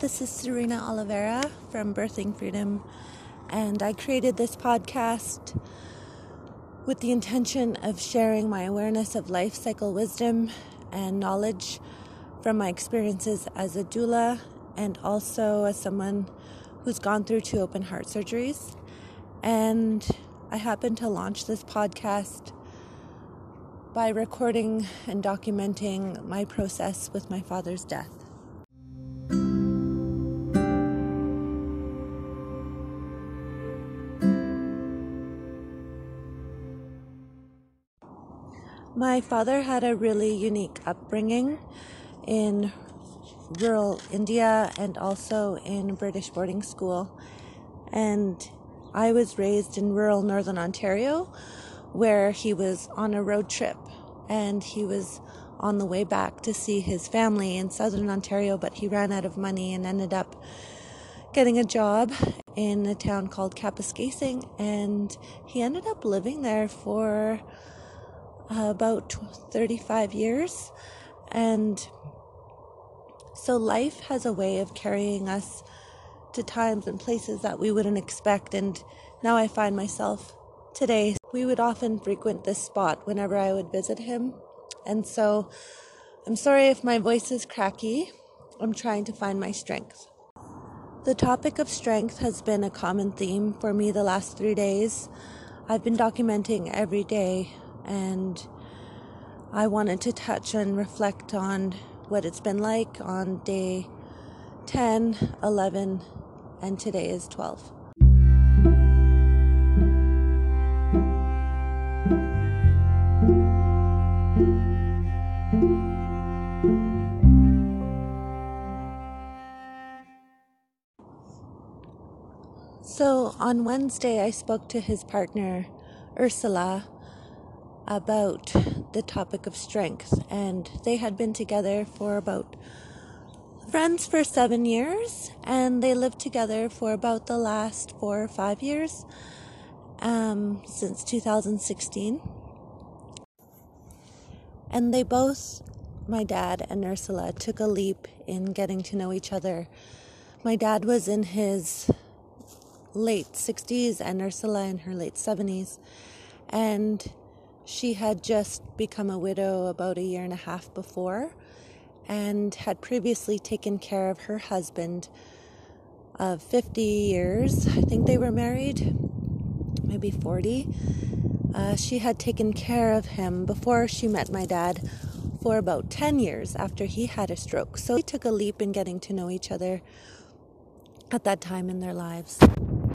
This is Serena Oliveira from Birthing Freedom, and I created this podcast with the intention of sharing my awareness of life cycle wisdom and knowledge from my experiences as a doula and also as someone who's gone through two open heart surgeries. And I happened to launch this podcast by recording and documenting my process with my father's death. My father had a really unique upbringing in rural India and also in British boarding school. And I was raised in rural northern Ontario where he was on a road trip and he was on the way back to see his family in southern Ontario, but he ran out of money and ended up getting a job in a town called Kapuskasing and he ended up living there for uh, about 35 years. And so life has a way of carrying us to times and places that we wouldn't expect. And now I find myself today, we would often frequent this spot whenever I would visit him. And so I'm sorry if my voice is cracky. I'm trying to find my strength. The topic of strength has been a common theme for me the last three days. I've been documenting every day and I wanted to touch and reflect on what it's been like on day 10, 11, and today is 12. So on Wednesday, I spoke to his partner, Ursula, about the topic of strength, and they had been together for about friends for seven years, and they lived together for about the last four or five years um, since 2016. And they both, my dad and Ursula, took a leap in getting to know each other. My dad was in his late 60s and Ursula in her late 70s. And she had just become a widow about a year and a half before and had previously taken care of her husband of 50 years. I think they were married, maybe 40. Uh, she had taken care of him before she met my dad for about 10 years after he had a stroke. So they took a leap in getting to know each other at that time in their lives.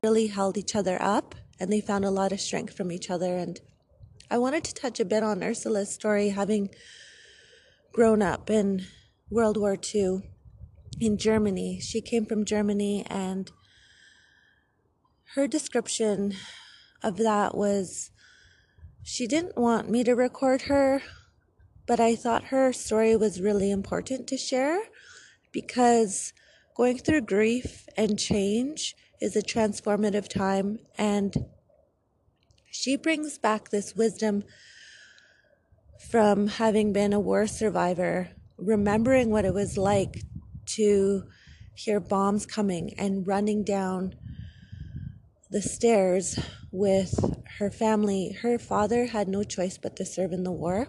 Really held each other up and they found a lot of strength from each other and I wanted to touch a bit on Ursula's story, having grown up in World War II in Germany. She came from Germany, and her description of that was she didn't want me to record her, but I thought her story was really important to share because going through grief and change is a transformative time and she brings back this wisdom from having been a war survivor, remembering what it was like to hear bombs coming and running down the stairs with her family. Her father had no choice but to serve in the war.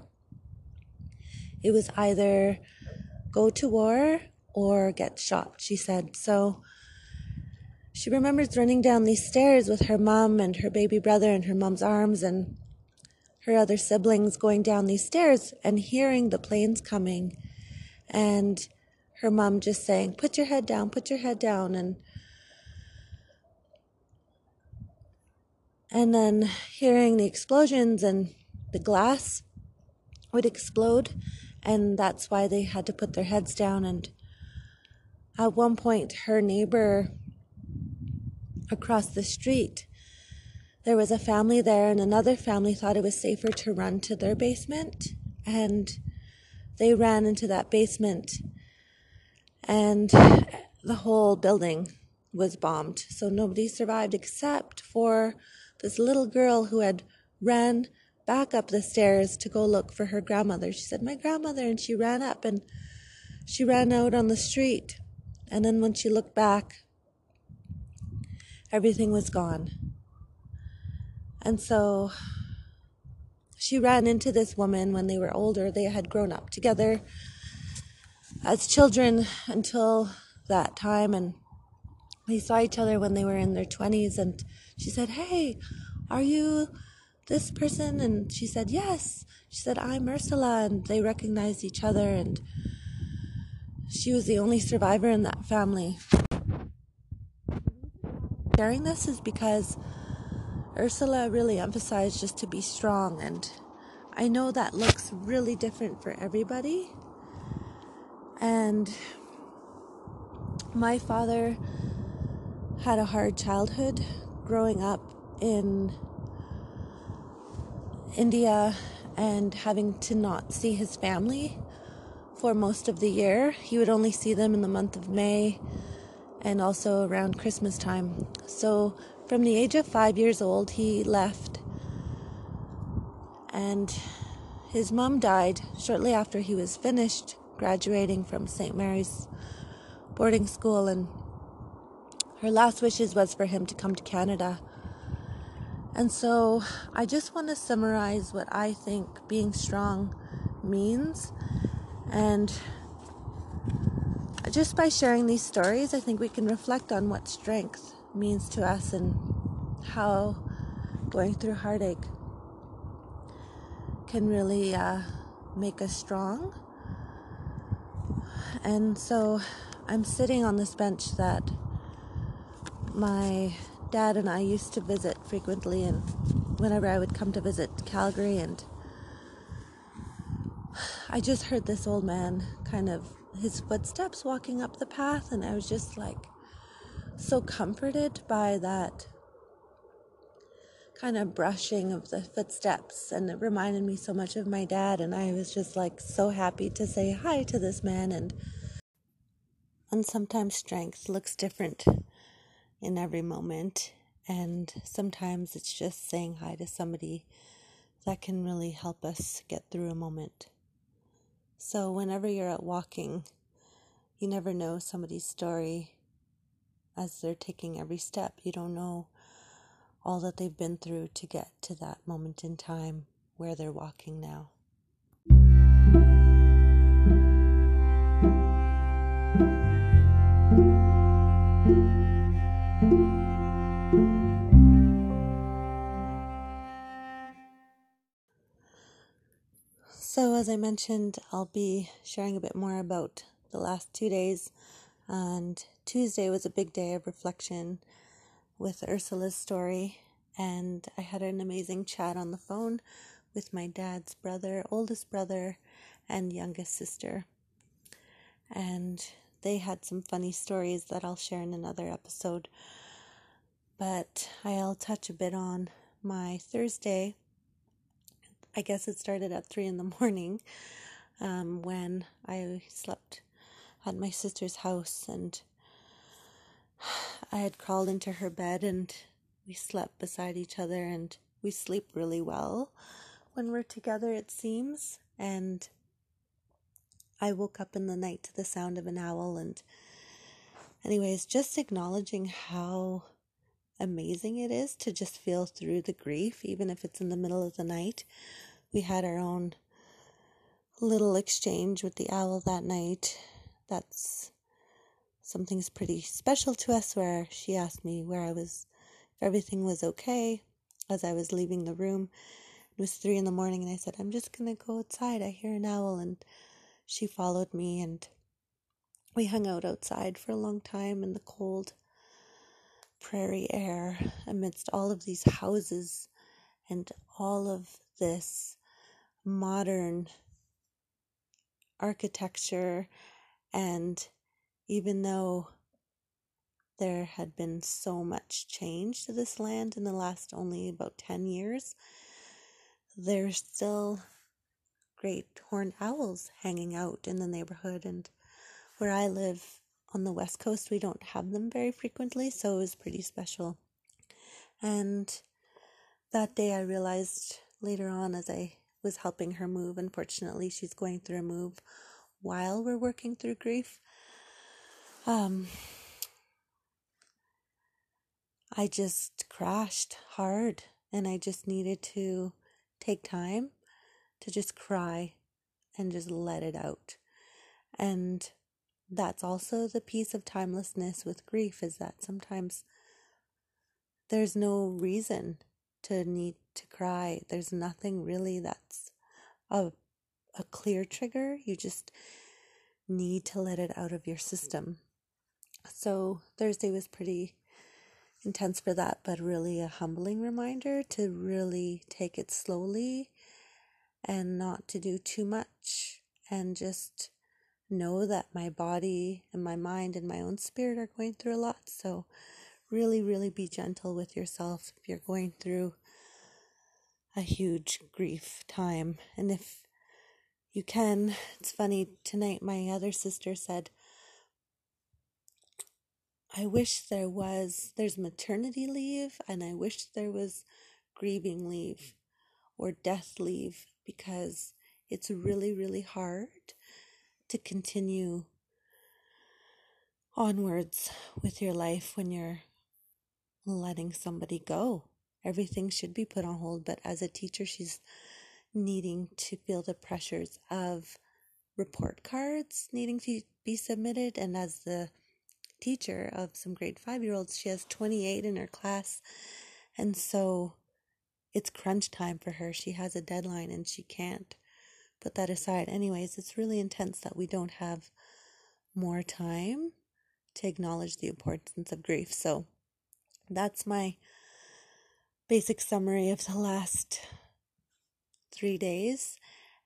It was either go to war or get shot, she said. So she remembers running down these stairs with her mom and her baby brother in her mom's arms and her other siblings going down these stairs and hearing the planes coming and her mom just saying, Put your head down, put your head down and and then hearing the explosions and the glass would explode and that's why they had to put their heads down and at one point her neighbor across the street. There was a family there, and another family thought it was safer to run to their basement. And they ran into that basement, and the whole building was bombed. So nobody survived except for this little girl who had ran back up the stairs to go look for her grandmother. She said, My grandmother. And she ran up and she ran out on the street And then when she looked back, everything was gone. And so she ran into this woman when they were older. They had grown up together as children until that time. And they saw each other when they were in their 20s. And she said, Hey, are you this person? And she said, Yes. She said, I'm Ursula. And they recognized each other. And she was the only survivor in that family. Sharing this is because Ursula really emphasized just to be strong. And I know that looks really different for everybody. And my father had a hard childhood growing up in India and having to not see his family for most of the year. He would only see them in the month of May and also around Christmas time. So, from the age of five years old, he left, and his mom died shortly after he was finished graduating from St. Mary's boarding school, and her last wishes was for him to come to Canada. And so I just want to summarize what I think being strong means. And just by sharing these stories, I think we can reflect on what strength means to us and how going through heartache can really uh, make us strong. And so I'm sitting on this bench that my dad and I used to visit frequently, and whenever I would come to visit Calgary, and I just heard this old man kind of his footsteps walking up the path, and I was just like so comforted by that kind of brushing of the footsteps and it reminded me so much of my dad and I was just like so happy to say hi to this man and and sometimes strength looks different in every moment and sometimes it's just saying hi to somebody that can really help us get through a moment. So whenever you're out walking, you never know somebody's story as they're taking every step. You don't know all that they've been through to get to that moment in time where they're walking now. So, as I mentioned, I'll be sharing a bit more about the last two days. And Tuesday was a big day of reflection with Ursula's story, and I had an amazing chat on the phone with my dad's brother, oldest brother, and youngest sister. And they had some funny stories that I'll share in another episode. But I'll touch a bit on my Thursday. I guess it started at three in the morning um, when I slept at my sister's house and I had crawled into her bed and we slept beside each other and we sleep really well when we're together, it seems. And I woke up in the night to the sound of an owl. And, anyways, just acknowledging how amazing it is to just feel through the grief, even if it's in the middle of the night. We had our own little exchange with the owl that night. That's something's pretty special to us where she asked me where I was, if everything was okay as I was leaving the room. It was three in the morning, and I said, I'm just gonna go outside. I hear an owl. And she followed me, and we hung out outside for a long time in the cold prairie air amidst all of these houses and all of this modern architecture and even though there had been so much change to this land in the last only about 10 years, there's still great horned owls hanging out in the neighborhood. And where I live on the west coast, we don't have them very frequently, so it was pretty special. And that day I realized later on as I was helping her move, unfortunately, she's going through a move while we're working through grief Um, I just crashed hard and I just needed to take time to just cry and just let it out. And that's also the piece of timelessness with grief is that sometimes there's no reason to need to cry. There's nothing really that's a a clear trigger. You just need to let it out of your system. So Thursday was pretty intense for that, but really a humbling reminder to really take it slowly and not to do too much and just know that my body and my mind and my own spirit are going through a lot. So, really, really be gentle with yourself if you're going through a huge grief time. And if you can, it's funny, tonight my other sister said, I wish there was, there's maternity leave, and I wish there was grieving leave or death leave because it's really, really hard to continue onwards with your life when you're letting somebody go. Everything should be put on hold, but as a teacher, she's needing to feel the pressures of report cards needing to be submitted, and as the teacher of some grade five year olds. She has 28 in her class. And so it's crunch time for her. She has a deadline and she can't put that aside. Anyways, it's really intense that we don't have more time to acknowledge the importance of grief. So that's my basic summary of the last three days.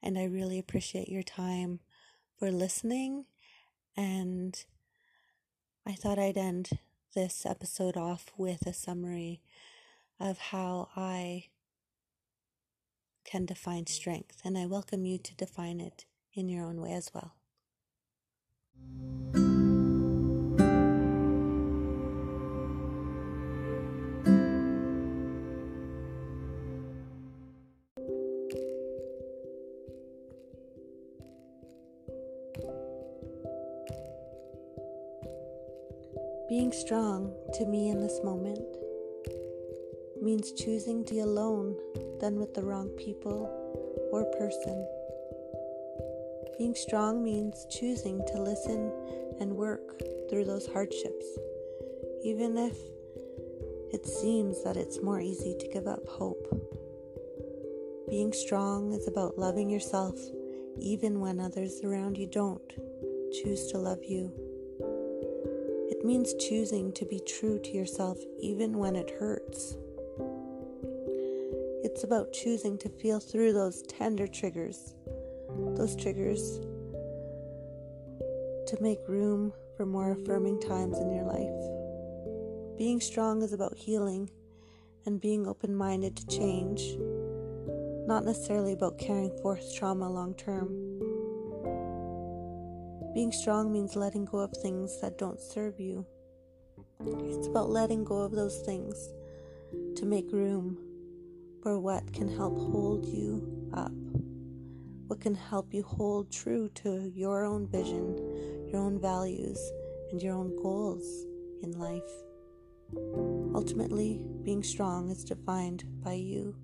And I really appreciate your time for listening and I thought I'd end this episode off with a summary of how I can define strength, and I welcome you to define it in your own way as well. Being strong to me in this moment means choosing to be alone than with the wrong people or person. Being strong means choosing to listen and work through those hardships, even if it seems that it's more easy to give up hope. Being strong is about loving yourself even when others around you don't choose to love you It means choosing to be true to yourself even when it hurts. It's about choosing to feel through those tender triggers, those triggers to make room for more affirming times in your life. Being strong is about healing and being open minded to change, not necessarily about carrying forth trauma long term. Being strong means letting go of things that don't serve you. It's about letting go of those things to make room for what can help hold you up, what can help you hold true to your own vision, your own values, and your own goals in life. Ultimately, being strong is defined by you.